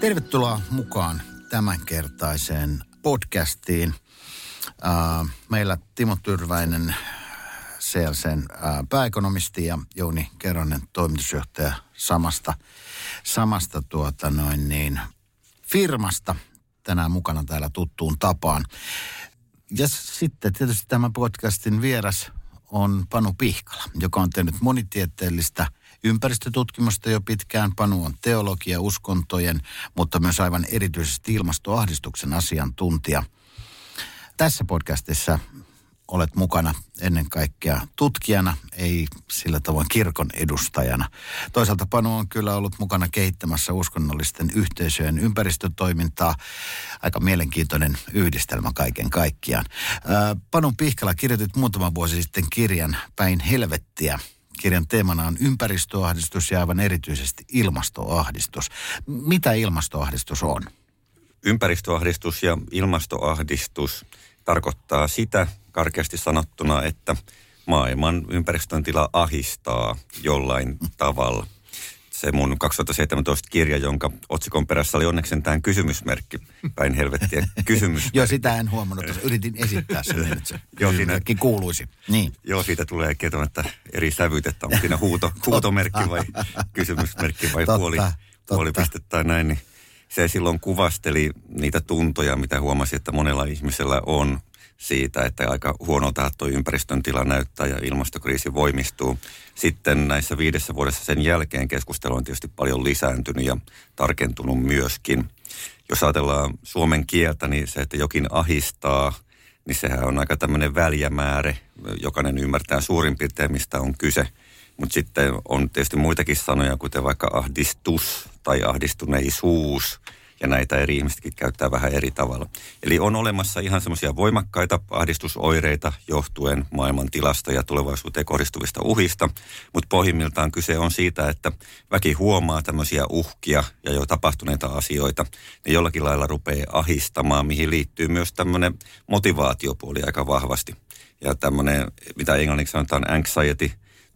Tervetuloa mukaan tämänkertaiseen podcastiin. Meillä Timo Tyrväinen, CLCn pääekonomisti ja Jouni Keronen, toimitusjohtaja samasta, samasta tuota noin niin, firmasta tänään mukana täällä tuttuun tapaan. Ja sitten tietysti tämän podcastin vieras on Panu Pihkala, joka on tehnyt monitieteellistä ympäristötutkimusta jo pitkään. Panu on teologia, uskontojen, mutta myös aivan erityisesti ilmastoahdistuksen asiantuntija. Tässä podcastissa olet mukana ennen kaikkea tutkijana, ei sillä tavoin kirkon edustajana. Toisaalta Panu on kyllä ollut mukana kehittämässä uskonnollisten yhteisöjen ympäristötoimintaa. Aika mielenkiintoinen yhdistelmä kaiken kaikkiaan. Panun Pihkala kirjoitit muutama vuosi sitten kirjan Päin helvettiä. Kirjan teemana on ympäristöahdistus ja aivan erityisesti ilmastoahdistus. Mitä ilmastoahdistus on? Ympäristöahdistus ja ilmastoahdistus tarkoittaa sitä karkeasti sanottuna, että maailman ympäristön tila ahistaa jollain tavalla. Se mun 2017 kirja, jonka otsikon perässä oli onneksi tämän kysymysmerkki, päin helvettiä kysymys. Joo, sitä en huomannut, että yritin esittää sen, että se joo, siinä, kuuluisi. Niin. Joo, siitä tulee kieltämättä eri sävyt, että onko siinä huuto, huutomerkki vai kysymysmerkki vai totta, puoli, totta. puolipiste tai näin. Niin se silloin kuvasteli niitä tuntoja, mitä huomasi, että monella ihmisellä on siitä, että aika huonolta tuo ympäristön tila näyttää ja ilmastokriisi voimistuu. Sitten näissä viidessä vuodessa sen jälkeen keskustelu on tietysti paljon lisääntynyt ja tarkentunut myöskin. Jos ajatellaan suomen kieltä, niin se, että jokin ahistaa, niin sehän on aika tämmöinen väljämäärä. Jokainen ymmärtää suurin piirtein, mistä on kyse. Mutta sitten on tietysti muitakin sanoja, kuten vaikka ahdistus tai ahdistuneisuus – ja näitä eri ihmisetkin käyttää vähän eri tavalla. Eli on olemassa ihan semmoisia voimakkaita ahdistusoireita johtuen maailman tilasta ja tulevaisuuteen kohdistuvista uhista, mutta pohjimmiltaan kyse on siitä, että väki huomaa tämmöisiä uhkia ja jo tapahtuneita asioita, ne jollakin lailla rupeaa ahistamaan, mihin liittyy myös tämmöinen motivaatiopuoli aika vahvasti. Ja tämmöinen, mitä englanniksi sanotaan anxiety,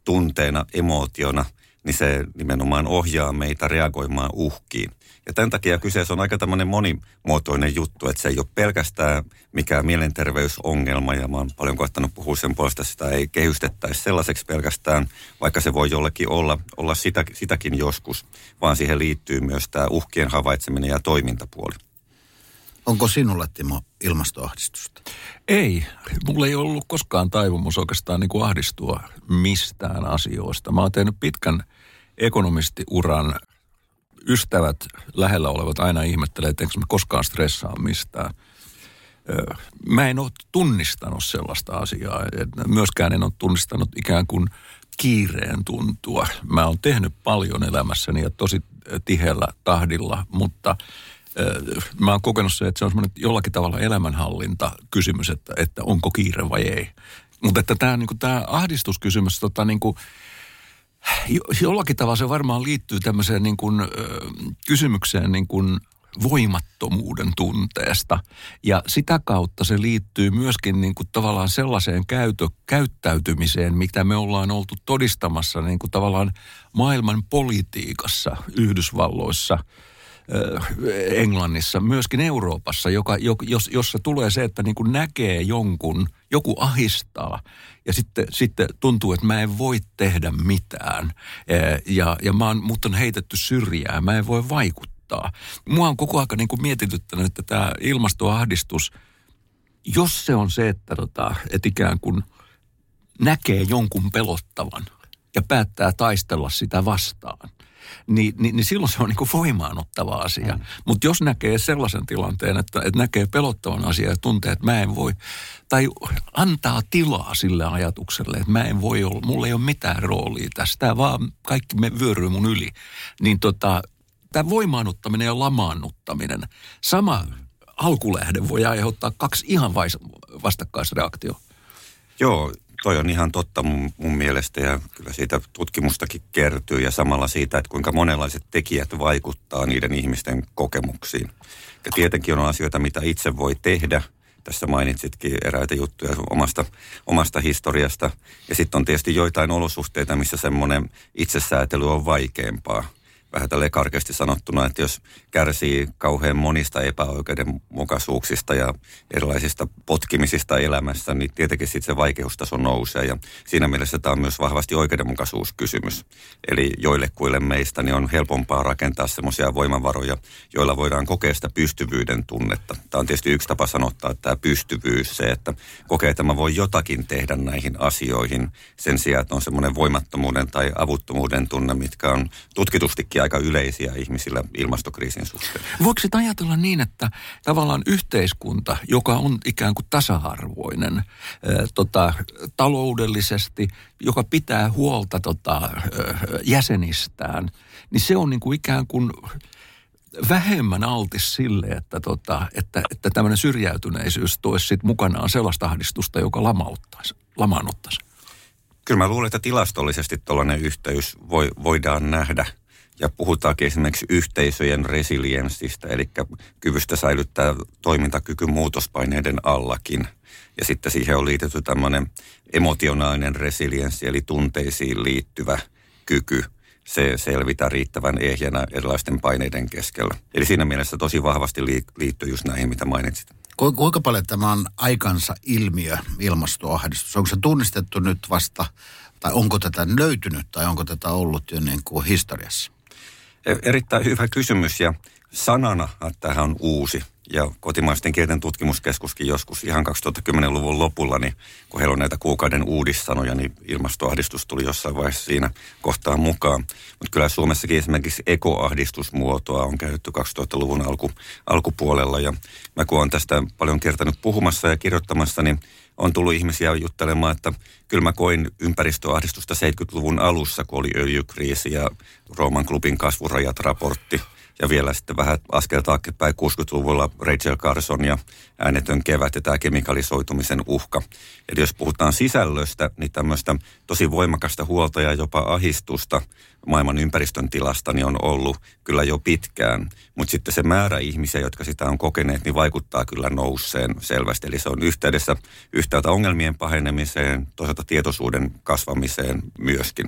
tunteena, emootiona, niin se nimenomaan ohjaa meitä reagoimaan uhkiin. Ja tämän takia kyseessä on aika tämmöinen monimuotoinen juttu, että se ei ole pelkästään mikään mielenterveysongelma, ja mä oon paljon koettanut puhua sen puolesta, sitä ei kehystettäisi sellaiseksi pelkästään, vaikka se voi jollekin olla, olla sitä, sitäkin joskus, vaan siihen liittyy myös tämä uhkien havaitseminen ja toimintapuoli. Onko sinulla, Timo, ilmastoahdistusta? Ei. Mulla ei ollut koskaan taipumus oikeastaan niin kuin ahdistua mistään asioista. Mä oon tehnyt pitkän ekonomistiuran ystävät lähellä olevat aina ihmettelee, että enkö mä koskaan stressaa mistään. Mä en ole tunnistanut sellaista asiaa. Myöskään en ole tunnistanut ikään kuin kiireen tuntua. Mä oon tehnyt paljon elämässäni ja tosi tiheällä tahdilla, mutta mä oon kokenut se, että se on semmoinen jollakin tavalla elämänhallinta kysymys, että, että onko kiire vai ei. Mutta että tämä niin ahdistuskysymys, tota, niin kuin, jollakin tavalla se varmaan liittyy tämmöiseen niin kuin, kysymykseen niin kuin voimattomuuden tunteesta. Ja sitä kautta se liittyy myöskin niin kuin tavallaan sellaiseen käytö, käyttäytymiseen, mitä me ollaan oltu todistamassa niin kuin tavallaan maailman politiikassa Yhdysvalloissa – Englannissa, myöskin Euroopassa, joka, jos, jossa tulee se, että niin kuin näkee jonkun, joku ahistaa ja sitten, sitten tuntuu, että mä en voi tehdä mitään ja, ja mä oon, mut on heitetty syrjää, mä en voi vaikuttaa. Mua on koko ajan niin mietityttänyt, että tämä ilmastoahdistus, jos se on se, että, tota, että ikään kuin näkee jonkun pelottavan ja päättää taistella sitä vastaan – niin, niin, niin silloin se on niin kuin voimaanottava asia. Mm. Mutta jos näkee sellaisen tilanteen, että, että näkee pelottavan asian ja tuntee, että mä en voi, tai antaa tilaa sille ajatukselle, että mä en voi olla, mulla ei ole mitään roolia tästä, vaan kaikki me vyöryy mun yli, niin tota, Tämä voimaannuttaminen ja lamaannuttaminen, sama alkulähde voi aiheuttaa kaksi ihan vastakkaisreaktio. Joo, toi on ihan totta mun, mun mielestä ja kyllä siitä tutkimustakin kertyy ja samalla siitä, että kuinka monenlaiset tekijät vaikuttaa niiden ihmisten kokemuksiin. Ja tietenkin on asioita, mitä itse voi tehdä. Tässä mainitsitkin eräitä juttuja omasta, omasta historiasta. Ja sitten on tietysti joitain olosuhteita, missä semmoinen itsesäätely on vaikeampaa vähän tälleen karkeasti sanottuna, että jos kärsii kauhean monista epäoikeudenmukaisuuksista ja erilaisista potkimisista elämässä, niin tietenkin sitten se vaikeustaso nousee. Ja siinä mielessä tämä on myös vahvasti oikeudenmukaisuuskysymys. Eli joillekuille meistä niin on helpompaa rakentaa semmoisia voimavaroja, joilla voidaan kokea sitä pystyvyyden tunnetta. Tämä on tietysti yksi tapa sanottaa, että tämä pystyvyys, se, että kokee, että mä voin jotakin tehdä näihin asioihin sen sijaan, että on semmoinen voimattomuuden tai avuttomuuden tunne, mitkä on tutkitustikin aika yleisiä ihmisillä ilmastokriisin suhteen. Voiko sitä ajatella niin, että tavallaan yhteiskunta, joka on ikään kuin tasa-arvoinen ää, tota, taloudellisesti, joka pitää huolta tota, ää, jäsenistään, niin se on niin kuin ikään kuin vähemmän altis sille, että, tota, että, että tämmöinen syrjäytyneisyys toisi sit mukanaan sellaista ahdistusta, joka lamauttaisi, lamaannuttaisi. Kyllä mä luulen, että tilastollisesti tällainen yhteys voi, voidaan nähdä – ja puhutaankin esimerkiksi yhteisöjen resilienssistä, eli kyvystä säilyttää toimintakyky muutospaineiden allakin. Ja sitten siihen on liitetty tämmöinen emotionaalinen resilienssi, eli tunteisiin liittyvä kyky se selvitä riittävän ehjänä erilaisten paineiden keskellä. Eli siinä mielessä tosi vahvasti liittyy just näihin, mitä mainitsit. Kuinka paljon tämä on aikansa ilmiö, ilmastoahdistus? Onko se tunnistettu nyt vasta, tai onko tätä löytynyt, tai onko tätä ollut jo niin kuin historiassa? E, erittäin hyvä kysymys ja sanana tähän on uusi. Ja kotimaisten kielten tutkimuskeskuskin joskus ihan 2010-luvun lopulla, niin kun heillä on näitä kuukauden uudissanoja, niin ilmastoahdistus tuli jossain vaiheessa siinä kohtaa mukaan. Mutta kyllä Suomessakin esimerkiksi ekoahdistusmuotoa on käytetty 2000-luvun alku, alkupuolella. Ja mä kun olen tästä paljon kertanut puhumassa ja kirjoittamassa, niin on tullut ihmisiä juttelemaan, että kyllä mä koin ympäristöahdistusta 70-luvun alussa, kun oli öljykriisi ja Rooman klubin kasvurajat raportti. Ja vielä sitten vähän askel taaksepäin 60-luvulla Rachel Carson ja äänetön kevät ja tämä kemikalisoitumisen uhka. Eli jos puhutaan sisällöstä, niin tämmöistä tosi voimakasta huolta ja jopa ahistusta maailman ympäristön tilasta niin on ollut kyllä jo pitkään. Mutta sitten se määrä ihmisiä, jotka sitä on kokeneet, niin vaikuttaa kyllä nousseen selvästi. Eli se on yhteydessä yhtäältä ongelmien pahenemiseen, toisaalta tietoisuuden kasvamiseen myöskin.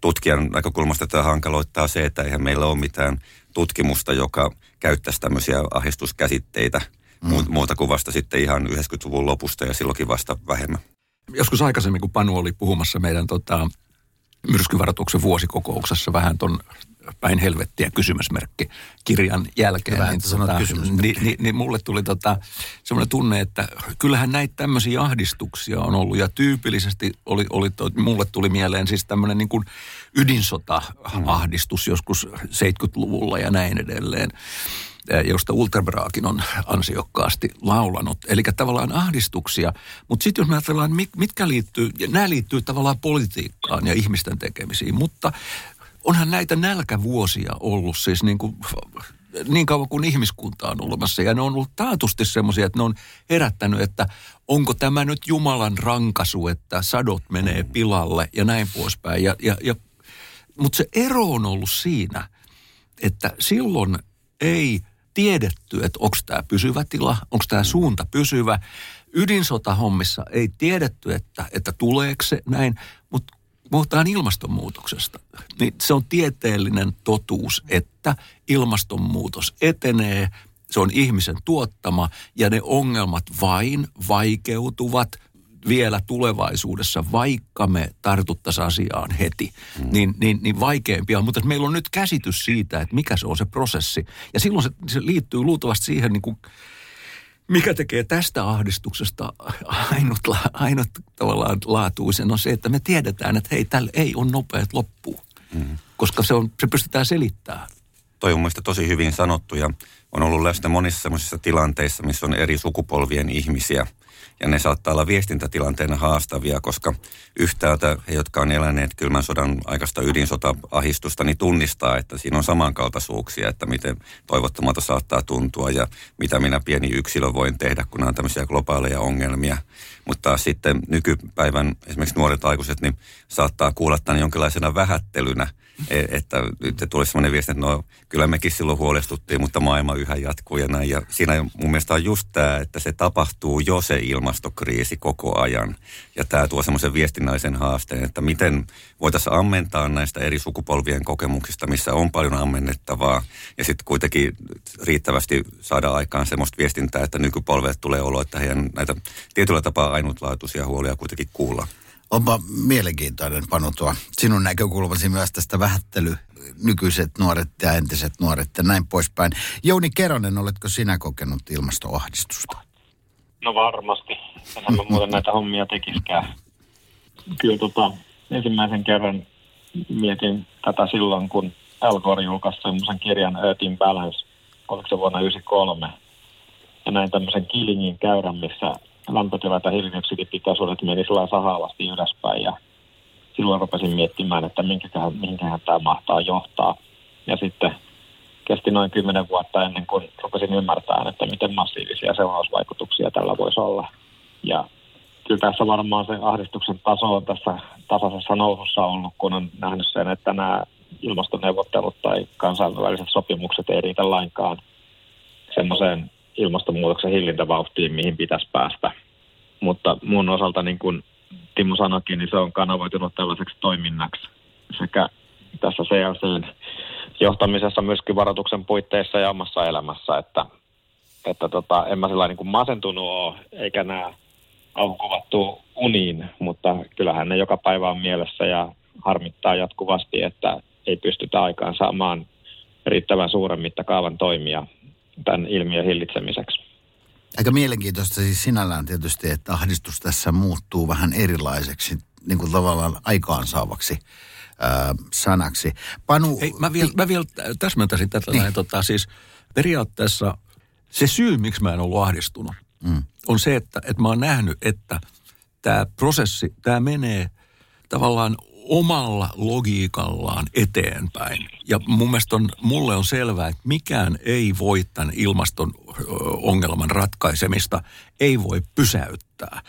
Tutkijan näkökulmasta tämä hankaloittaa se, että eihän meillä ole mitään tutkimusta, joka käyttäisi tämmöisiä ahdistuskäsitteitä mm. muuta kuin vasta sitten ihan 90-luvun lopusta ja silloinkin vasta vähemmän. Joskus aikaisemmin, kun Panu oli puhumassa meidän tota, myrskyvaroituksen vuosikokouksessa vähän ton päin helvettiä kysymysmerkki kirjan jälkeen. Hyvä, niin, tota, niin, niin, niin, mulle tuli tota, semmoinen tunne, että kyllähän näitä tämmöisiä ahdistuksia on ollut ja tyypillisesti oli, oli to, mulle tuli mieleen siis tämmöinen niin kuin ydinsota-ahdistus joskus 70-luvulla ja näin edelleen josta Ulterbraakin on ansiokkaasti laulanut. Eli tavallaan ahdistuksia. Mutta sitten jos me ajatellaan, mitkä liittyy, ja nämä liittyy tavallaan politiikkaan ja ihmisten tekemisiin, mutta onhan näitä nälkävuosia ollut siis niin kuin niin kauan kuin ihmiskunta on olemassa. Ja ne on ollut taatusti semmoisia, että ne on herättänyt, että onko tämä nyt Jumalan rankasu, että sadot menee pilalle ja näin poispäin. Ja, ja, ja, mutta se ero on ollut siinä, että silloin ei tiedetty, että onko tämä pysyvä tila, onko tämä suunta pysyvä. Ydinsotahommissa ei tiedetty, että, että tuleeko se näin, mutta puhutaan ilmastonmuutoksesta, niin se on tieteellinen totuus, että ilmastonmuutos etenee, se on ihmisen tuottama ja ne ongelmat vain vaikeutuvat vielä tulevaisuudessa, vaikka me tartuttaisiin asiaan heti, mm. niin, niin, niin vaikeampia. Mutta meillä on nyt käsitys siitä, että mikä se on se prosessi. Ja silloin se, se liittyy luultavasti siihen niin kuin mikä tekee tästä ahdistuksesta ainut, ainut tavallaan laatuisen on se, että me tiedetään, että hei, tällä ei ole nopeat loppuun. Mm. Koska se, on, se pystytään selittämään toi on mielestäni tosi hyvin sanottu ja on ollut läsnä monissa sellaisissa tilanteissa, missä on eri sukupolvien ihmisiä. Ja ne saattaa olla viestintätilanteena haastavia, koska yhtäältä he, jotka on eläneet kylmän sodan aikaista ydinsota-ahistusta, niin tunnistaa, että siinä on samankaltaisuuksia, että miten toivottomalta saattaa tuntua ja mitä minä pieni yksilö voin tehdä, kun on tämmöisiä globaaleja ongelmia. Mutta sitten nykypäivän esimerkiksi nuoret aikuiset, niin saattaa kuulla tämän jonkinlaisena vähättelynä – että nyt tulee sellainen viesti, että no kyllä mekin silloin huolestuttiin, mutta maailma yhä jatkuu ja näin. Ja siinä mun mielestä on just tämä, että se tapahtuu jo se ilmastokriisi koko ajan. Ja tämä tuo semmoisen viestinnällisen haasteen, että miten voitaisiin ammentaa näistä eri sukupolvien kokemuksista, missä on paljon ammennettavaa. Ja sitten kuitenkin riittävästi saada aikaan semmoista viestintää, että nykypolvet tulee olo, että heidän näitä tietyllä tapaa ainutlaatuisia huolia kuitenkin kuullaan. Onpa mielenkiintoinen Panu tuo sinun näkökulmasi myös tästä vähättely, nykyiset nuoret ja entiset nuoret ja näin poispäin. Jouni Keronen, oletko sinä kokenut ilmastoahdistusta? No varmasti. Enhän mä muuten näitä hommia tekiskään. Kyllä tota, ensimmäisen kerran mietin tätä silloin, kun Al Gore julkaisi semmoisen kirjan Earth in Balance, oliko se vuonna 1993. Ja näin tämmöisen Killingin käyrän, missä lämpötilat ja hiilidioksidipitoisuudet meni sillä sahaavasti ylöspäin ja silloin rupesin miettimään, että minkähän, minkähän tämä mahtaa johtaa. Ja sitten kesti noin kymmenen vuotta ennen kuin rupesin ymmärtämään, että miten massiivisia seurausvaikutuksia tällä voisi olla. Ja kyllä tässä varmaan se ahdistuksen taso on tässä tasaisessa nousussa ollut, kun on nähnyt sen, että nämä ilmastoneuvottelut tai kansainväliset sopimukset ei riitä lainkaan semmoiseen ilmastonmuutoksen hillintävauhtiin, mihin pitäisi päästä. Mutta mun osalta, niin kuin Timo sanoikin, niin se on kanavoitunut tällaiseksi toiminnaksi sekä tässä CLCn johtamisessa myöskin varoituksen puitteissa ja omassa elämässä, että, että tota, en mä sillä niin kuin masentunut ole, eikä nämä aukuvattu uniin, mutta kyllähän ne joka päivä on mielessä ja harmittaa jatkuvasti, että ei pystytä aikaan saamaan riittävän suuren mittakaavan toimia tämän ilmiön hillitsemiseksi. Aika mielenkiintoista siis sinällään tietysti, että ahdistus tässä muuttuu vähän erilaiseksi, niin kuin tavallaan aikaansaavaksi ää, sanaksi. Panu... Hei, mä vielä, mä vielä täsmentäisin tätä niin. näin, tota, siis periaatteessa se syy, miksi mä en ollut ahdistunut, mm. on se, että, että mä oon nähnyt, että tämä prosessi, tämä menee tavallaan omalla logiikallaan eteenpäin. Ja mun mielestä on, mulle on selvää, että mikään ei voi tämän ilmaston ongelman ratkaisemista, ei voi pysäyttää,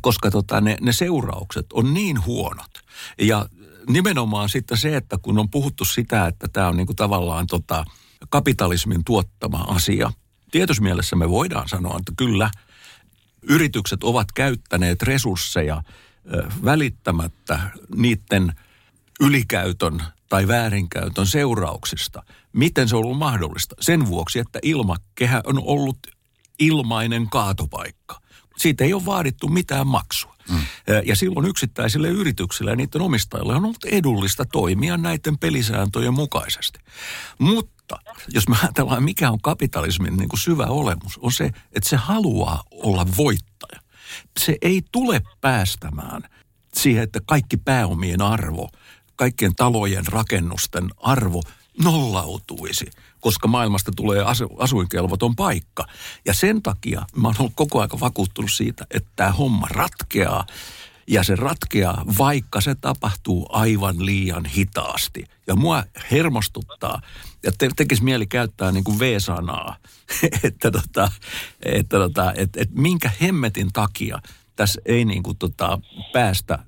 koska tota, ne, ne seuraukset on niin huonot. Ja nimenomaan sitten se, että kun on puhuttu sitä, että tämä on niinku tavallaan tota, kapitalismin tuottama asia. Tietyssä mielessä me voidaan sanoa, että kyllä yritykset ovat käyttäneet resursseja – välittämättä niiden ylikäytön tai väärinkäytön seurauksista. Miten se on ollut mahdollista? Sen vuoksi, että ilmakehä on ollut ilmainen kaatopaikka. Siitä ei ole vaadittu mitään maksua. Mm. Ja silloin yksittäisille yrityksille ja niiden omistajille on ollut edullista toimia näiden pelisääntöjen mukaisesti. Mutta jos me ajatellaan, mikä on kapitalismin niin kuin syvä olemus, on se, että se haluaa olla voittaja se ei tule päästämään siihen, että kaikki pääomien arvo, kaikkien talojen rakennusten arvo nollautuisi, koska maailmasta tulee asu, asuinkelvoton paikka. Ja sen takia mä oon ollut koko ajan vakuuttunut siitä, että tämä homma ratkeaa. Ja se ratkeaa, vaikka se tapahtuu aivan liian hitaasti. Ja mua hermostuttaa, ja te, tekisi mieli käyttää niin kuin V-sanaa, että, tota, että, tota, että, että minkä hemmetin takia tässä ei niin kuin tota, päästä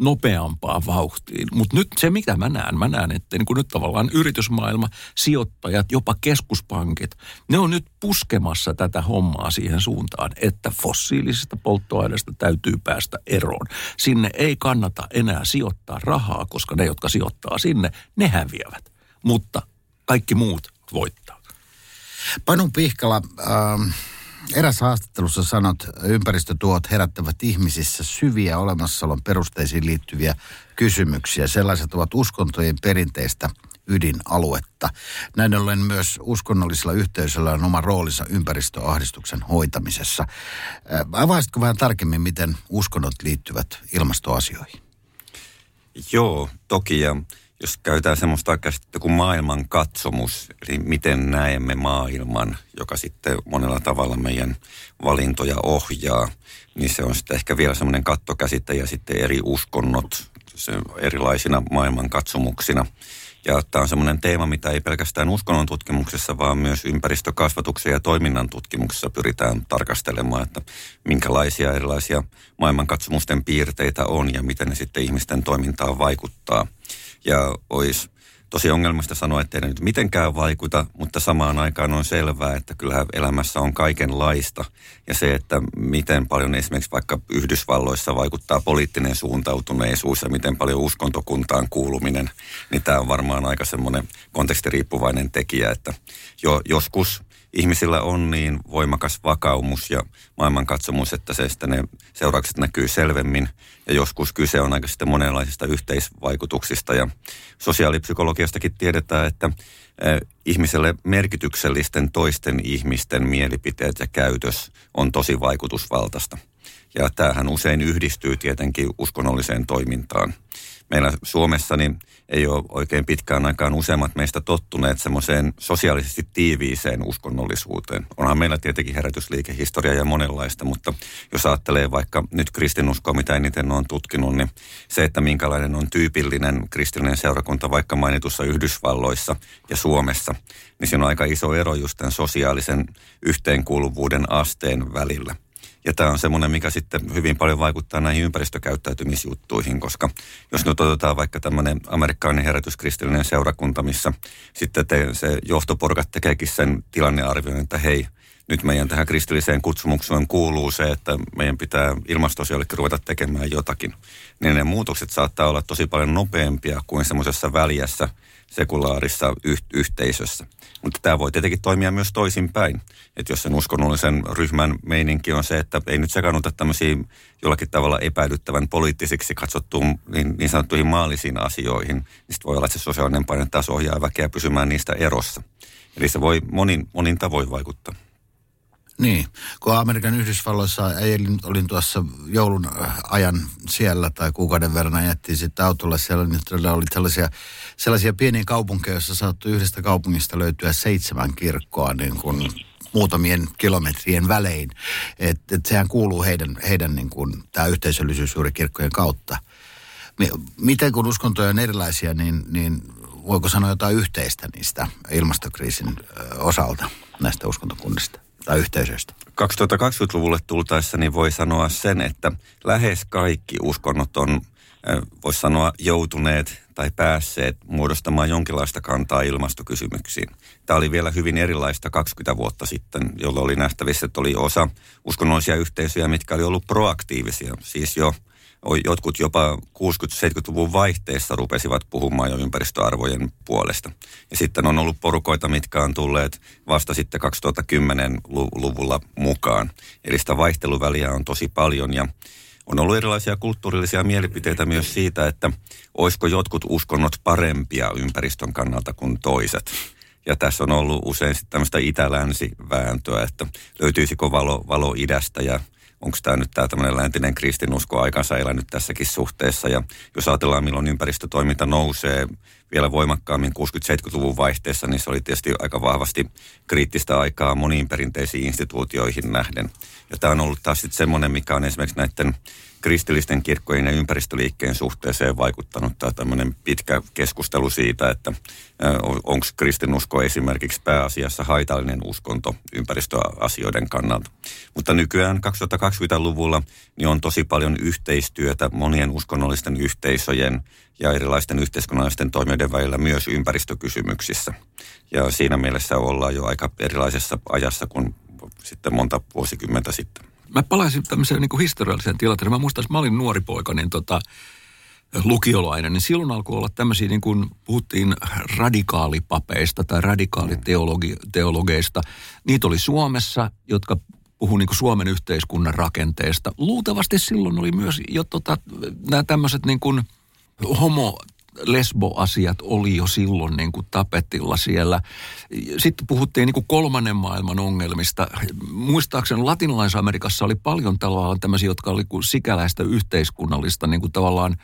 nopeampaan vauhtiin. Mutta nyt se, mitä mä näen, mä näen, että niin nyt tavallaan yritysmaailma, sijoittajat, jopa keskuspankit, ne on nyt puskemassa tätä hommaa siihen suuntaan, että fossiilisista polttoaineista täytyy päästä eroon. Sinne ei kannata enää sijoittaa rahaa, koska ne, jotka sijoittaa sinne, ne häviävät. Mutta kaikki muut voittaa. Panu Pihkala, ähm, eräs haastattelussa sanot, ympäristötuot herättävät ihmisissä syviä olemassaolon perusteisiin liittyviä kysymyksiä. Sellaiset ovat uskontojen perinteistä ydinaluetta. Näin ollen myös uskonnollisilla yhteisöillä on oma roolinsa ympäristöahdistuksen hoitamisessa. Avaisitko vähän tarkemmin, miten uskonnot liittyvät ilmastoasioihin? Joo, toki. Ja jos käytetään semmoista käsitettä kuin maailman katsomus, eli miten näemme maailman, joka sitten monella tavalla meidän valintoja ohjaa, niin se on sitten ehkä vielä semmoinen kattokäsite ja sitten eri uskonnot erilaisina maailmankatsomuksina. Ja tämä on semmoinen teema, mitä ei pelkästään uskonnon tutkimuksessa, vaan myös ympäristökasvatuksen ja toiminnan tutkimuksessa pyritään tarkastelemaan, että minkälaisia erilaisia maailmankatsomusten piirteitä on ja miten ne sitten ihmisten toimintaan vaikuttaa. Ja olisi tosi ongelmasta sanoa, että ei nyt mitenkään vaikuta, mutta samaan aikaan on selvää, että kyllähän elämässä on kaikenlaista. Ja se, että miten paljon esimerkiksi vaikka Yhdysvalloissa vaikuttaa poliittinen suuntautuneisuus ja miten paljon uskontokuntaan kuuluminen, niin tämä on varmaan aika semmoinen kontekstiriippuvainen tekijä, että jo, joskus ihmisillä on niin voimakas vakaumus ja maailmankatsomus, että se sitten ne seuraukset näkyy selvemmin. Ja joskus kyse on aika sitten monenlaisista yhteisvaikutuksista. Ja sosiaalipsykologiastakin tiedetään, että ihmiselle merkityksellisten toisten ihmisten mielipiteet ja käytös on tosi vaikutusvaltaista. Ja tämähän usein yhdistyy tietenkin uskonnolliseen toimintaan. Meillä Suomessa niin ei ole oikein pitkään aikaan useimmat meistä tottuneet semmoiseen sosiaalisesti tiiviiseen uskonnollisuuteen. Onhan meillä tietenkin herätysliikehistoria ja monenlaista, mutta jos ajattelee vaikka nyt kristinuskoa, mitä eniten on tutkinut, niin se, että minkälainen on tyypillinen kristillinen seurakunta vaikka mainitussa Yhdysvalloissa ja Suomessa, niin siinä on aika iso ero just tämän sosiaalisen yhteenkuuluvuuden asteen välillä. Ja tämä on semmoinen, mikä sitten hyvin paljon vaikuttaa näihin ympäristökäyttäytymisjuttuihin, koska jos nyt otetaan vaikka tämmöinen amerikkalainen herätyskristillinen seurakunta, missä sitten te, se johtoporkat tekeekin sen tilannearvion, että hei, nyt meidän tähän kristilliseen kutsumukseen kuuluu se, että meidän pitää ilmastosiollekin ruveta tekemään jotakin. Niin ne muutokset saattaa olla tosi paljon nopeampia kuin semmoisessa väljässä sekulaarissa yh- yhteisössä. Mutta tämä voi tietenkin toimia myös toisinpäin. Että jos sen uskonnollisen ryhmän meininki on se, että ei nyt sekannuta tämmöisiin jollakin tavalla epäilyttävän poliittisiksi katsottuun niin, niin sanottuihin maallisiin asioihin, niin sitten voi olla, että se sosiaalinen paine taas ohjaa väkeä pysymään niistä erossa. Eli se voi monin, monin tavoin vaikuttaa. Niin, kun Amerikan Yhdysvalloissa olin, olin tuossa joulun ajan siellä tai kuukauden verran ajettiin sitten autolla siellä, niin oli sellaisia, sellaisia pieniä kaupunkeja, joissa saattoi yhdestä kaupungista löytyä seitsemän kirkkoa niin kuin muutamien kilometrien välein. Että et sehän kuuluu heidän, heidän niin kuin, tämä yhteisöllisyys juuri kirkkojen kautta. Miten kun uskontoja on erilaisia, niin, niin voiko sanoa jotain yhteistä niistä ilmastokriisin osalta näistä uskontokunnista? Tai yhteisöistä? 2020-luvulle tultaessa niin voi sanoa sen, että lähes kaikki uskonnot on, voisi sanoa, joutuneet tai päässeet muodostamaan jonkinlaista kantaa ilmastokysymyksiin. Tämä oli vielä hyvin erilaista 20 vuotta sitten, jolloin oli nähtävissä, että oli osa uskonnollisia yhteisöjä, mitkä oli ollut proaktiivisia, siis jo – jotkut jopa 60-70-luvun vaihteessa rupesivat puhumaan jo ympäristöarvojen puolesta. Ja sitten on ollut porukoita, mitkä on tulleet vasta sitten 2010-luvulla mukaan. Eli sitä vaihteluväliä on tosi paljon ja on ollut erilaisia kulttuurillisia mielipiteitä myös siitä, että olisiko jotkut uskonnot parempia ympäristön kannalta kuin toiset. Ja tässä on ollut usein sitten tämmöistä itä-länsi-vääntöä, että löytyisikö valo, valo idästä ja onko tämä nyt tämä tämmöinen läntinen kristinusko aikansa elänyt tässäkin suhteessa. Ja jos ajatellaan, milloin ympäristötoiminta nousee vielä voimakkaammin 60-70-luvun vaihteessa, niin se oli tietysti aika vahvasti kriittistä aikaa moniin perinteisiin instituutioihin nähden. Ja tämä on ollut taas sitten semmoinen, mikä on esimerkiksi näiden kristillisten kirkkojen ja ympäristöliikkeen suhteeseen vaikuttanut tämä tämmöinen pitkä keskustelu siitä, että onko kristinusko esimerkiksi pääasiassa haitallinen uskonto ympäristöasioiden kannalta. Mutta nykyään 2020-luvulla niin on tosi paljon yhteistyötä monien uskonnollisten yhteisöjen ja erilaisten yhteiskunnallisten toimijoiden välillä myös ympäristökysymyksissä. Ja siinä mielessä ollaan jo aika erilaisessa ajassa kuin sitten monta vuosikymmentä sitten mä palaisin tämmöiseen niin historialliseen tilanteeseen. Mä muistan, että mä olin nuori poika, niin tota, lukiolainen, niin silloin alkoi olla tämmöisiä, niin kuin puhuttiin radikaalipapeista tai radikaaliteologeista. Niitä oli Suomessa, jotka puhuu niin Suomen yhteiskunnan rakenteesta. Luultavasti silloin oli myös jo tota, nämä tämmöiset niin kuin homo lesboasiat oli jo silloin niin kuin tapetilla siellä. Sitten puhuttiin niin kuin kolmannen maailman ongelmista. Muistaakseni latinalaisessa Amerikassa oli paljon tavallaan tämmöisiä, jotka oli kuin sikäläistä yhteiskunnallista niin kuin tavallaan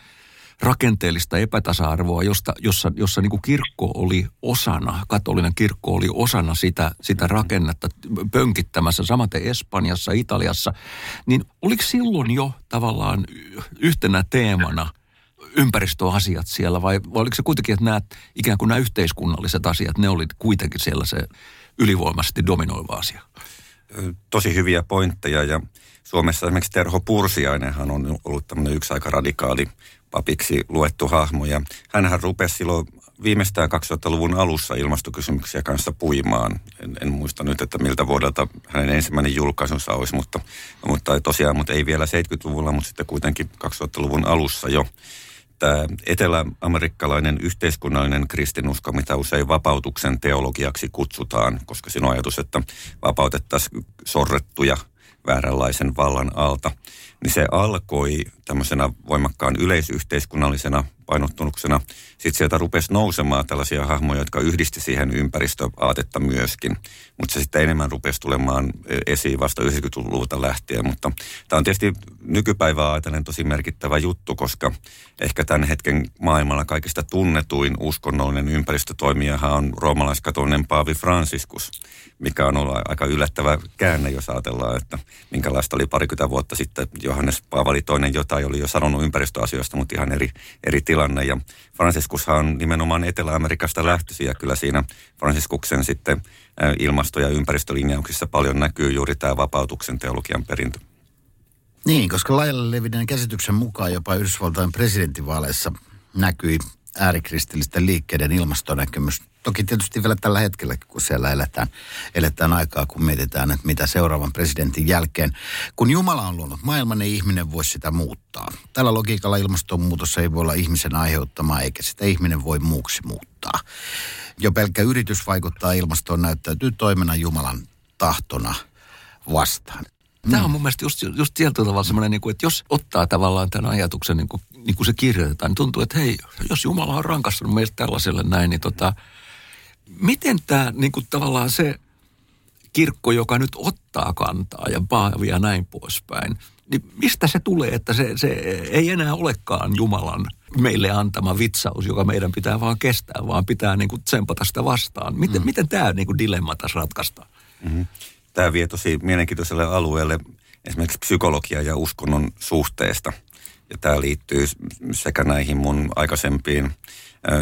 rakenteellista epätasa-arvoa, josta, jossa, jossa niin kuin kirkko oli osana, katolinen kirkko oli osana sitä, sitä rakennetta pönkittämässä, samaten Espanjassa, Italiassa, niin oliko silloin jo tavallaan yhtenä teemana ympäristöasiat siellä vai, vai oliko se kuitenkin, että nämä, ikään kuin nämä yhteiskunnalliset asiat, ne oli kuitenkin siellä se ylivoimaisesti dominoiva asia? Tosi hyviä pointteja ja Suomessa esimerkiksi Terho Pursiainenhan on ollut tämmöinen yksi aika radikaali papiksi luettu hahmo. Ja hänhän rupesi silloin viimeistään 2000-luvun alussa ilmastokysymyksiä kanssa puimaan. En, en muista nyt, että miltä vuodelta hänen ensimmäinen julkaisunsa olisi, mutta, mutta tosiaan, mutta ei vielä 70-luvulla, mutta sitten kuitenkin 2000-luvun alussa jo. Tämä eteläamerikkalainen yhteiskunnallinen kristinusko, mitä usein vapautuksen teologiaksi kutsutaan, koska siinä on ajatus, että vapautettaisiin sorrettuja – vääränlaisen vallan alta, niin se alkoi tämmöisenä voimakkaan yleisyhteiskunnallisena painottunuksena. Sitten sieltä rupesi nousemaan tällaisia hahmoja, jotka yhdisti siihen ympäristöaatetta myöskin. Mutta se sitten enemmän rupesi tulemaan esiin vasta 90-luvulta lähtien. Mutta tämä on tietysti nykypäivää ajatellen tosi merkittävä juttu, koska ehkä tämän hetken maailmalla kaikista tunnetuin uskonnollinen ympäristötoimijahan on roomalaiskatolinen Paavi Franciscus, mikä on ollut aika yllättävä käänne, jos ajatellaan, että minkälaista oli parikymmentä vuotta sitten Johannes Paavali toinen jotain oli jo sanonut ympäristöasioista, mutta ihan eri, eri tilanne. Ja Franciscushan on nimenomaan Etelä-Amerikasta lähtöisiä. Kyllä siinä Franciscuksen sitten ilmasto- ja ympäristölinjauksissa paljon näkyy juuri tämä vapautuksen teologian perintö. Niin, koska laajalle levinneen käsityksen mukaan jopa Yhdysvaltain presidentinvaaleissa näkyi äärikristillisten liikkeiden ilmastonäkemys. Toki tietysti vielä tällä hetkellä, kun siellä eletään, eletään aikaa, kun mietitään, että mitä seuraavan presidentin jälkeen. Kun Jumala on luonut maailman, niin ihminen voi sitä muuttaa. Tällä logiikalla ilmastonmuutos ei voi olla ihmisen aiheuttamaa, eikä sitä ihminen voi muuksi muuttaa. Jo pelkkä yritys vaikuttaa ilmastoon näyttäytyy toimena Jumalan tahtona vastaan. Tämä on mun mielestä just, just tietyllä tavalla semmoinen, niin kuin, että jos ottaa tavallaan tämän ajatuksen, niin kuin, niin kuin se kirjoitetaan, niin tuntuu, että hei, jos Jumala on rankastanut meistä tällaiselle näin, niin tota, miten tämä niin kuin tavallaan se kirkko, joka nyt ottaa kantaa ja paavia näin poispäin, niin mistä se tulee, että se, se ei enää olekaan Jumalan meille antama vitsaus, joka meidän pitää vaan kestää, vaan pitää niin kuin tsempata sitä vastaan. Miten, mm. miten tämä niin kuin dilemma tässä ratkaistaan? Mm-hmm. Tämä vie tosi mielenkiintoiselle alueelle esimerkiksi psykologia ja uskonnon suhteesta. Ja tämä liittyy sekä näihin mun aikaisempiin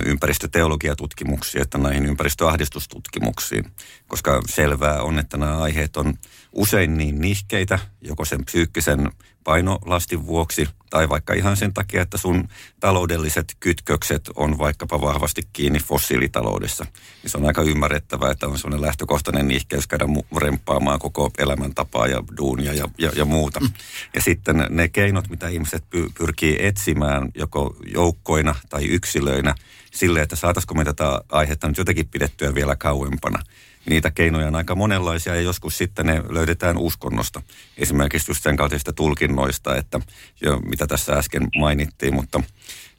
ympäristöteologiatutkimuksiin että näihin ympäristöahdistustutkimuksiin, koska selvää on, että nämä aiheet on usein niin nihkeitä, joko sen psyykkisen painolastin vuoksi tai vaikka ihan sen takia, että sun taloudelliset kytkökset on vaikkapa vahvasti kiinni fossiilitaloudessa. Niin se on aika ymmärrettävää, että on sellainen lähtökohtainen nihkeys käydä remppaamaan koko elämäntapaa ja duunia ja, ja, ja muuta. Mm. Ja sitten ne keinot, mitä ihmiset py, pyrkii etsimään joko joukkoina tai yksilöinä sille, että saataisiko me tätä aihetta nyt jotenkin pidettyä vielä kauempana – niitä keinoja on aika monenlaisia ja joskus sitten ne löydetään uskonnosta. Esimerkiksi just sen kaltaisista tulkinnoista, että jo, mitä tässä äsken mainittiin, mutta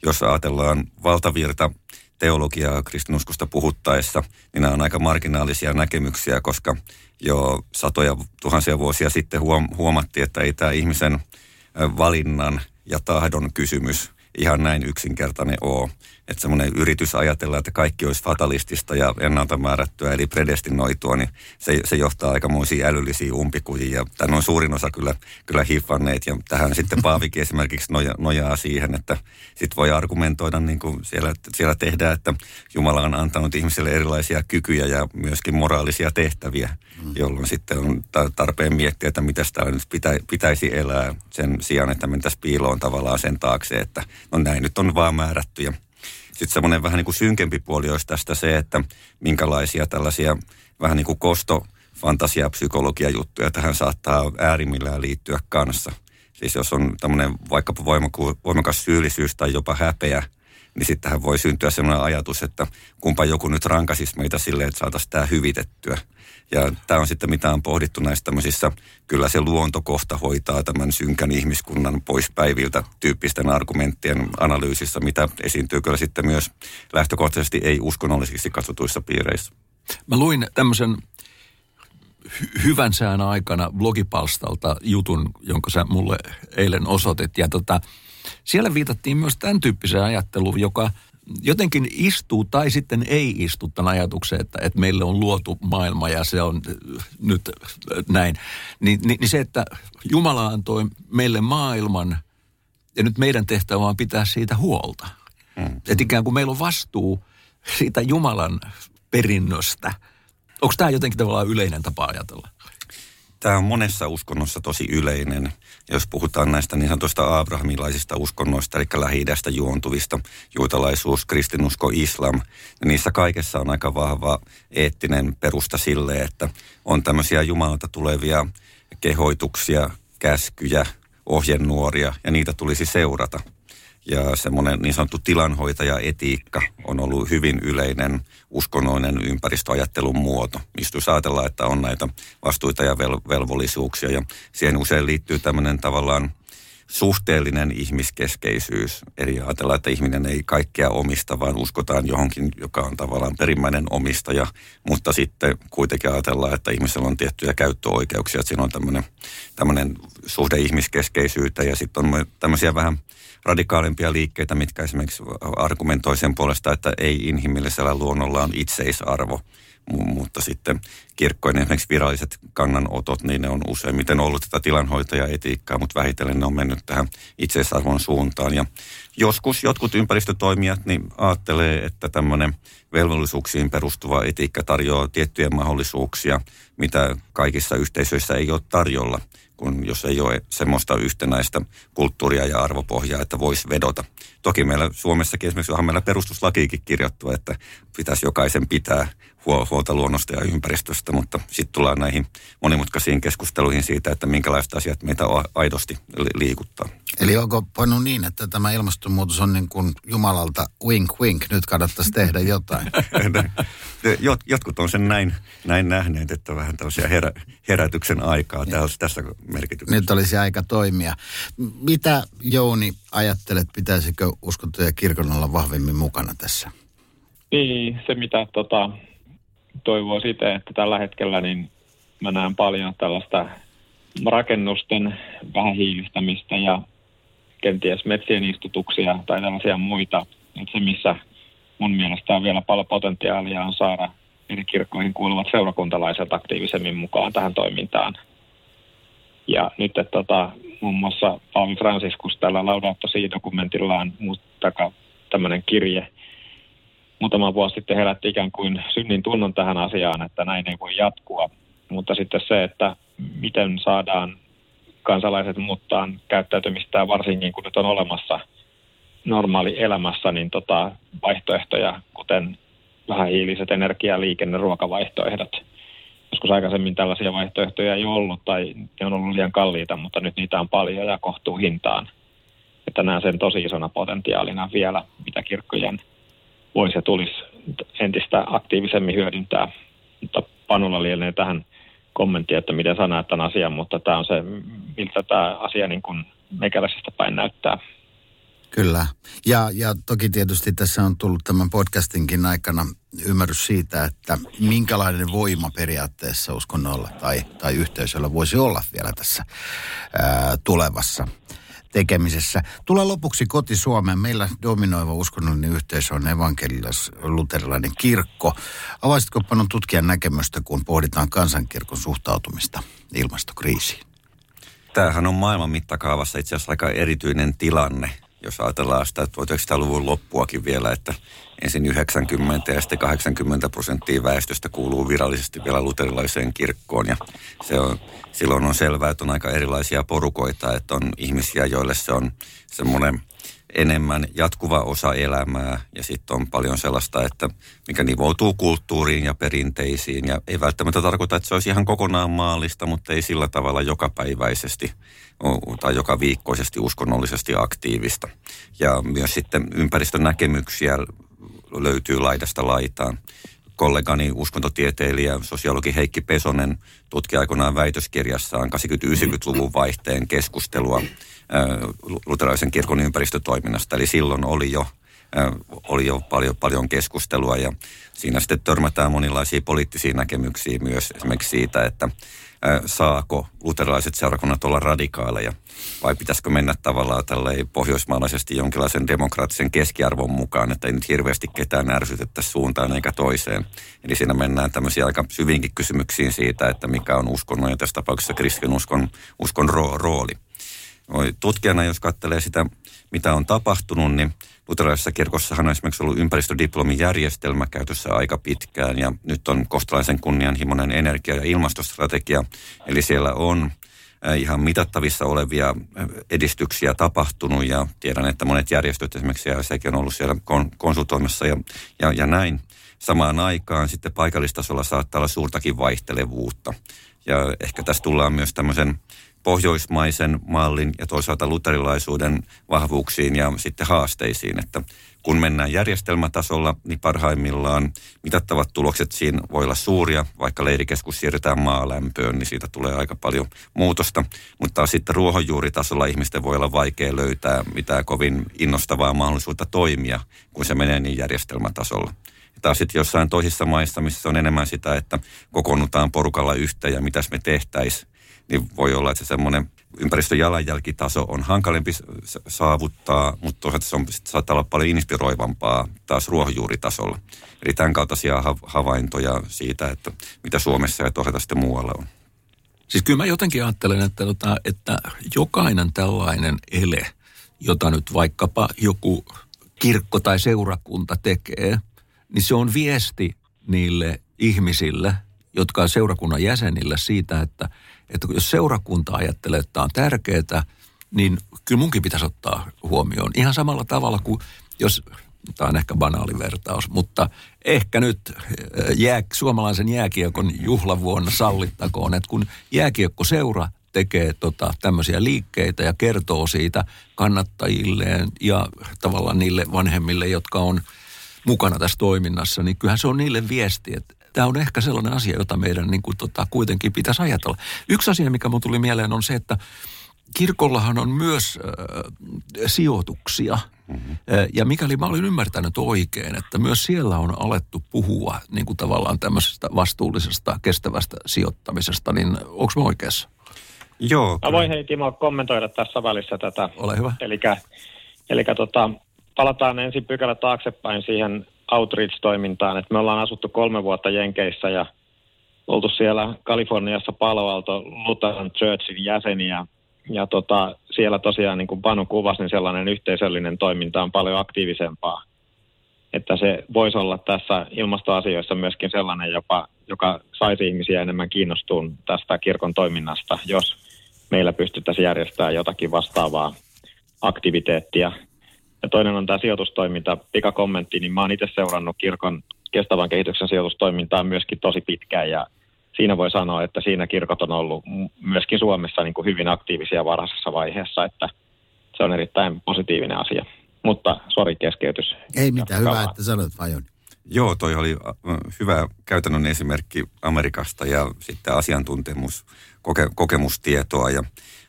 jos ajatellaan valtavirta teologiaa kristinuskosta puhuttaessa, niin nämä on aika marginaalisia näkemyksiä, koska jo satoja tuhansia vuosia sitten huomattiin, että ei tämä ihmisen valinnan ja tahdon kysymys ihan näin yksinkertainen ole. Että semmoinen yritys ajatella, että kaikki olisi fatalistista ja ennalta määrättyä, eli predestinoitua, niin se, se johtaa aikamoisiin älyllisiin umpikujiin. Ja tämän on suurin osa kyllä, kyllä hiffanneet. Ja tähän sitten Paavikin esimerkiksi noja, nojaa siihen, että sit voi argumentoida niin kuin siellä, siellä tehdään, että Jumala on antanut ihmisille erilaisia kykyjä ja myöskin moraalisia tehtäviä, mm. jolloin sitten on tarpeen miettiä, että mitä sitä nyt pitä, pitäisi elää sen sijaan, että mentäisiin piiloon tavallaan sen taakse, että no näin nyt on vaan määrätty ja sitten semmoinen vähän niin kuin synkempi puoli olisi tästä se, että minkälaisia tällaisia vähän niin kuin kosto fantasiapsykologia juttuja tähän saattaa äärimmillään liittyä kanssa. Siis jos on tämmöinen vaikkapa voimakas syyllisyys tai jopa häpeä, niin sittenhän voi syntyä sellainen ajatus, että kumpa joku nyt rankasisi meitä silleen, että saataisiin tämä hyvitettyä. Ja tämä on sitten mitä on pohdittu näissä tämmöisissä, kyllä se luontokohta hoitaa tämän synkän ihmiskunnan pois päiviltä tyyppisten argumenttien analyysissä, mitä esiintyy kyllä sitten myös lähtökohtaisesti ei-uskonnollisiksi katsotuissa piireissä. Mä luin tämmöisen hy- hyvän sään aikana blogipalstalta jutun, jonka sä mulle eilen osoitit. Ja tota, siellä viitattiin myös tämän tyyppiseen ajatteluun, joka jotenkin istuu tai sitten ei istu tämän ajatuksen, että, että meille on luotu maailma ja se on nyt näin. Ni, niin, niin se, että Jumala antoi meille maailman ja nyt meidän tehtävä on pitää siitä huolta. Mm. Että ikään kuin meillä on vastuu siitä Jumalan perinnöstä. Onko tämä jotenkin tavallaan yleinen tapa ajatella? Tämä on monessa uskonnossa tosi yleinen. Jos puhutaan näistä niin sanotuista abrahamilaisista uskonnoista, eli lähi juontuvista, juutalaisuus, kristinusko, islam, niin niissä kaikessa on aika vahva eettinen perusta sille, että on tämmöisiä Jumalalta tulevia kehoituksia, käskyjä, ohjenuoria, ja niitä tulisi seurata – ja semmoinen niin sanottu tilanhoitaja-etiikka on ollut hyvin yleinen uskonnoinen ympäristöajattelun muoto. Mistä ajatellaan, että on näitä vastuita ja vel- velvollisuuksia ja siihen usein liittyy tämmöinen tavallaan suhteellinen ihmiskeskeisyys. Eli ajatellaan, että ihminen ei kaikkea omista, vaan uskotaan johonkin, joka on tavallaan perimmäinen omistaja. Mutta sitten kuitenkin ajatellaan, että ihmisellä on tiettyjä käyttöoikeuksia. Että siinä on tämmöinen, tämmöinen suhde ihmiskeskeisyyteen ja sitten on tämmöisiä vähän radikaalimpia liikkeitä, mitkä esimerkiksi argumentoi sen puolesta, että ei inhimillisellä luonnolla on itseisarvo – mutta sitten kirkkojen esimerkiksi viralliset kannanotot, niin ne on useimmiten ollut tätä tilanhoitajaetiikkaa, mutta vähitellen ne on mennyt tähän itseisarvon suuntaan. Ja joskus jotkut ympäristötoimijat niin ajattelee, että tämmöinen velvollisuuksiin perustuva etiikka tarjoaa tiettyjä mahdollisuuksia, mitä kaikissa yhteisöissä ei ole tarjolla kun jos ei ole semmoista yhtenäistä kulttuuria ja arvopohjaa, että voisi vedota. Toki meillä Suomessakin esimerkiksi onhan meillä perustuslakiikin kirjattu, että pitäisi jokaisen pitää huolta luonnosta ja ympäristöstä, mutta sitten tullaan näihin monimutkaisiin keskusteluihin siitä, että minkälaiset asiat meitä aidosti liikuttaa. Eli onko pannut niin, että tämä ilmastonmuutos on niin kuin Jumalalta wink wink, nyt kannattaisi tehdä jotain? Jot, jotkut on sen näin, näin nähneet, että vähän tällaisia herä, herätyksen aikaa tässä, tässä merkityksessä. Nyt olisi aika toimia. Mitä Jouni ajattelet, pitäisikö uskottu ja kirkon olla vahvemmin mukana tässä? Niin, se mitä tota, toivoo sitä, että tällä hetkellä niin mä näen paljon tällaista rakennusten vähähiilistämistä ja kenties metsien istutuksia tai tällaisia muita. Että se, missä mun mielestä on vielä paljon potentiaalia on saada eri kirkkoihin kuuluvat seurakuntalaiset aktiivisemmin mukaan tähän toimintaan. Ja nyt, että tota, muun muassa Paavi Franciscus tällä Laudato Si-dokumentillaan tämmöinen kirje, muutama vuosi sitten herätti ikään kuin synnin tunnon tähän asiaan, että näin ei voi jatkua. Mutta sitten se, että miten saadaan kansalaiset muuttaa käyttäytymistään, varsinkin kun nyt on olemassa normaali elämässä, niin tota, vaihtoehtoja, kuten vähähiiliset energia-, liikenne-, ruokavaihtoehdot. Joskus aikaisemmin tällaisia vaihtoehtoja ei ollut tai ne on ollut liian kalliita, mutta nyt niitä on paljon ja kohtuu hintaan. Että näen sen tosi isona potentiaalina vielä, mitä kirkkojen voisi ja tulisi entistä aktiivisemmin hyödyntää. Mutta Panulla lienee tähän kommentti, että miten näet tämän asian, mutta tämä on se, miltä tämä asia niin kuin meikäläisestä päin näyttää. Kyllä. Ja, ja toki tietysti tässä on tullut tämän podcastinkin aikana ymmärrys siitä, että minkälainen voima periaatteessa uskonnolla tai, tai yhteisöllä voisi olla vielä tässä ää, tulevassa tekemisessä. Tulee lopuksi koti Suomeen. Meillä dominoiva uskonnollinen yhteisö on evankelilas-luterilainen kirkko. Avaisitko panon tutkijan näkemystä, kun pohditaan kansankirkon suhtautumista ilmastokriisiin? Tämähän on maailman mittakaavassa itse asiassa aika erityinen tilanne jos ajatellaan sitä 1900-luvun loppuakin vielä, että ensin 90 ja sitten 80 prosenttia väestöstä kuuluu virallisesti vielä luterilaiseen kirkkoon. Ja se on, silloin on selvää, että on aika erilaisia porukoita, että on ihmisiä, joille se on semmoinen enemmän jatkuva osa elämää ja sitten on paljon sellaista, että mikä nivoutuu kulttuuriin ja perinteisiin ja ei välttämättä tarkoita, että se olisi ihan kokonaan maallista, mutta ei sillä tavalla jokapäiväisesti tai joka viikkoisesti uskonnollisesti aktiivista. Ja myös sitten ympäristön näkemyksiä löytyy laidasta laitaan. Kollegani uskontotieteilijä, sosiologi Heikki Pesonen tutki aikoinaan väitöskirjassaan 80-90-luvun vaihteen keskustelua luterilaisen kirkon ympäristötoiminnasta. Eli silloin oli jo oli jo paljon, paljon keskustelua ja siinä sitten törmätään monilaisia poliittisia näkemyksiä myös esimerkiksi siitä, että saako luterilaiset seurakunnat olla radikaaleja vai pitäisikö mennä tavallaan tälleen pohjoismaalaisesti jonkinlaisen demokraattisen keskiarvon mukaan, että ei nyt hirveästi ketään ärsytettäisi suuntaan eikä toiseen. Eli siinä mennään tämmöisiä aika syvinkin kysymyksiin siitä, että mikä on uskonnon ja tässä tapauksessa kristinuskon uskon rooli. Tutkijana, jos katselee sitä, mitä on tapahtunut, niin luterilaisessa kirkossahan on esimerkiksi ollut ympäristödiplomin järjestelmä käytössä aika pitkään ja nyt on kostalaisen kunnianhimoinen energia- ja ilmastostrategia. Eli siellä on ihan mitattavissa olevia edistyksiä tapahtunut ja tiedän, että monet järjestöt esimerkiksi ja sekin on ollut siellä konsultoimassa ja, ja, ja näin. Samaan aikaan sitten paikallistasolla saattaa olla suurtakin vaihtelevuutta. Ja ehkä tässä tullaan myös tämmöisen pohjoismaisen mallin ja toisaalta luterilaisuuden vahvuuksiin ja sitten haasteisiin, että kun mennään järjestelmätasolla, niin parhaimmillaan mitattavat tulokset siinä voi olla suuria, vaikka leirikeskus siirretään maalämpöön, niin siitä tulee aika paljon muutosta. Mutta sitten ruohonjuuritasolla ihmisten voi olla vaikea löytää mitään kovin innostavaa mahdollisuutta toimia, kun se menee niin järjestelmätasolla. Ja taas sitten jossain toisissa maissa, missä on enemmän sitä, että kokoonnutaan porukalla yhteen ja mitäs me tehtäisiin, niin voi olla, että se semmoinen ympäristöjalanjälkitaso on hankalempi saavuttaa, mutta toisaalta se on, saattaa olla paljon inspiroivampaa taas ruohonjuuritasolla. Eli tämän kaltaisia havaintoja siitä, että mitä Suomessa ja toisaalta sitten muualla on. Siis kyllä mä jotenkin ajattelen, että, tota, että jokainen tällainen ele, jota nyt vaikkapa joku kirkko tai seurakunta tekee, niin se on viesti niille ihmisille, jotka on seurakunnan jäsenille siitä, että – että jos seurakunta ajattelee, että tämä on tärkeää, niin kyllä munkin pitäisi ottaa huomioon. Ihan samalla tavalla kuin jos, tämä on ehkä banaali vertaus, mutta ehkä nyt eh, jää, suomalaisen jääkiekon juhlavuonna sallittakoon, että kun jääkiekkoseura tekee tota, tämmöisiä liikkeitä ja kertoo siitä kannattajilleen ja tavallaan niille vanhemmille, jotka on mukana tässä toiminnassa, niin kyllähän se on niille viesti, että tämä on ehkä sellainen asia, jota meidän niin kuin, tota, kuitenkin pitäisi ajatella. Yksi asia, mikä mun tuli mieleen, on se, että kirkollahan on myös äh, sijoituksia. Mm-hmm. Ja mikäli mä olin ymmärtänyt oikein, että myös siellä on alettu puhua niin kuin tavallaan tämmöisestä vastuullisesta, kestävästä sijoittamisesta, niin onko mä oikeassa? Joo. Mä voin hei Timo kommentoida tässä välissä tätä. Ole hyvä. Eli tota, palataan ensin pykälä taaksepäin siihen outreach-toimintaan. että me ollaan asuttu kolme vuotta Jenkeissä ja oltu siellä Kaliforniassa Palo Alto Lutheran Churchin jäseniä. Ja tota, siellä tosiaan, niin kuin Panu kuvasi, niin sellainen yhteisöllinen toiminta on paljon aktiivisempaa. Että se voisi olla tässä ilmastoasioissa myöskin sellainen, jopa, joka saisi ihmisiä enemmän kiinnostuun tästä kirkon toiminnasta, jos meillä pystyttäisiin järjestämään jotakin vastaavaa aktiviteettia ja toinen on tämä sijoitustoiminta. Pikakommentti, niin mä oon itse seurannut kirkon kestävän kehityksen sijoitustoimintaa myöskin tosi pitkään ja siinä voi sanoa, että siinä kirkot on ollut myöskin Suomessa niin kuin hyvin aktiivisia varhaisessa vaiheessa, että se on erittäin positiivinen asia. Mutta sori keskeytys. Ei mitään, hyvä, että sanoit Vajon. Joo, toi oli hyvä käytännön esimerkki Amerikasta ja sitten asiantuntemus, koke, kokemustietoa ja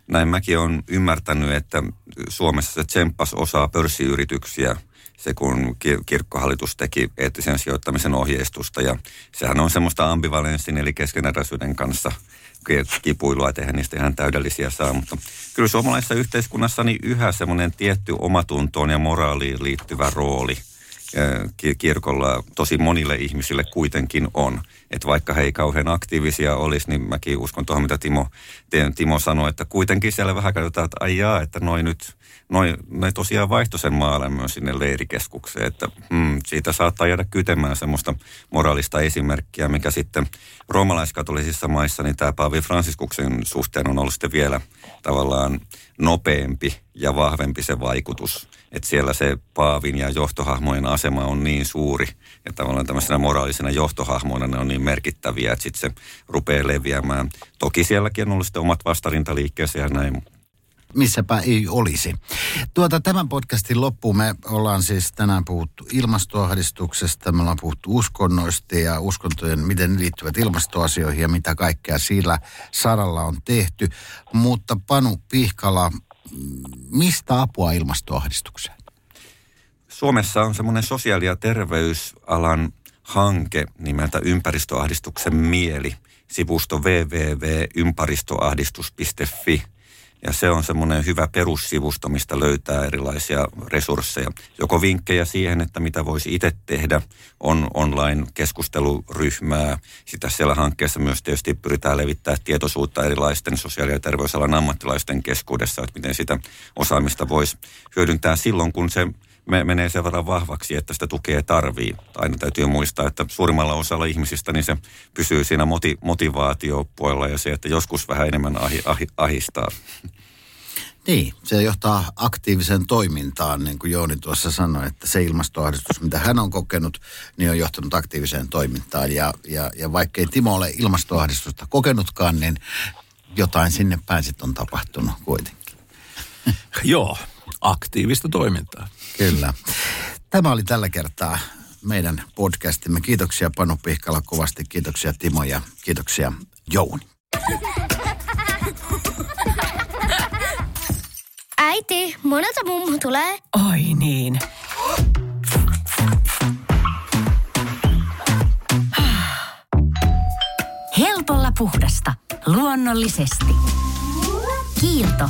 näin mäkin olen ymmärtänyt, että Suomessa se tsemppas osaa pörssiyrityksiä se, kun kirkkohallitus teki eettisen sijoittamisen ohjeistusta. Ja sehän on semmoista ambivalenssin eli keskeneräisyyden kanssa kipuilua, että niistä ihan täydellisiä saa. Mutta kyllä suomalaisessa yhteiskunnassa niin yhä semmoinen tietty omatuntoon ja moraaliin liittyvä rooli – kirkolla tosi monille ihmisille kuitenkin on. Että vaikka he ei kauhean aktiivisia olisi, niin mäkin uskon tuohon, mitä Timo, Timo sanoi, että kuitenkin siellä vähän katsotaan, että ai jaa, että noi nyt, noi, noi tosiaan vaihtoi sen maalämmön sinne leirikeskukseen, että hmm, siitä saattaa jäädä kytemään semmoista moraalista esimerkkiä, mikä sitten roomalaiskatolisissa maissa, niin tämä Paavi Fransiskuksen suhteen on ollut sitten vielä tavallaan nopeampi ja vahvempi se vaikutus. Että siellä se Paavin ja johtohahmojen asema on niin suuri, ja tavallaan tämmöisenä moraalisena johtohahmoina ne on niin merkittäviä, että sitten se rupeaa leviämään. Toki sielläkin on ollut sitten omat vastarintaliikkeensä ja näin, missäpä ei olisi. Tuota, tämän podcastin loppuun me ollaan siis tänään puhuttu ilmastoahdistuksesta, me ollaan puhuttu uskonnoista ja uskontojen, miten ne liittyvät ilmastoasioihin ja mitä kaikkea sillä saralla on tehty. Mutta Panu Pihkala, mistä apua ilmastoahdistukseen? Suomessa on semmoinen sosiaali- ja terveysalan hanke nimeltä Ympäristöahdistuksen mieli. Sivusto www.ympäristöahdistus.fi. Ja se on semmoinen hyvä perussivusto, mistä löytää erilaisia resursseja. Joko vinkkejä siihen, että mitä voisi itse tehdä, on online-keskusteluryhmää. Sitä siellä hankkeessa myös tietysti pyritään levittää tietoisuutta erilaisten sosiaali- ja terveysalan ammattilaisten keskuudessa, että miten sitä osaamista voisi hyödyntää silloin, kun se menee sen verran vahvaksi, että sitä tukea tarvii. Aina täytyy muistaa, että suurimmalla osalla ihmisistä niin se pysyy siinä moti, motivaatiopuolella ja se, että joskus vähän enemmän ahi, ahi, ahistaa. Niin, se johtaa aktiiviseen toimintaan, niin kuin Jouni tuossa sanoi, että se ilmastoahdistus, mitä hän on kokenut, niin on johtanut aktiiviseen toimintaan. Ja, ja, ja vaikkei Timo ole ilmastoahdistusta kokenutkaan, niin jotain sinne päin sitten on tapahtunut kuitenkin. Joo, aktiivista toimintaa. Kyllä. Tämä oli tällä kertaa meidän podcastimme. Kiitoksia Panu Pihkala kovasti, kiitoksia Timo ja kiitoksia Jouni. Äiti, monelta mummu tulee? Oi niin. Helpolla puhdasta. Luonnollisesti. Kiilto.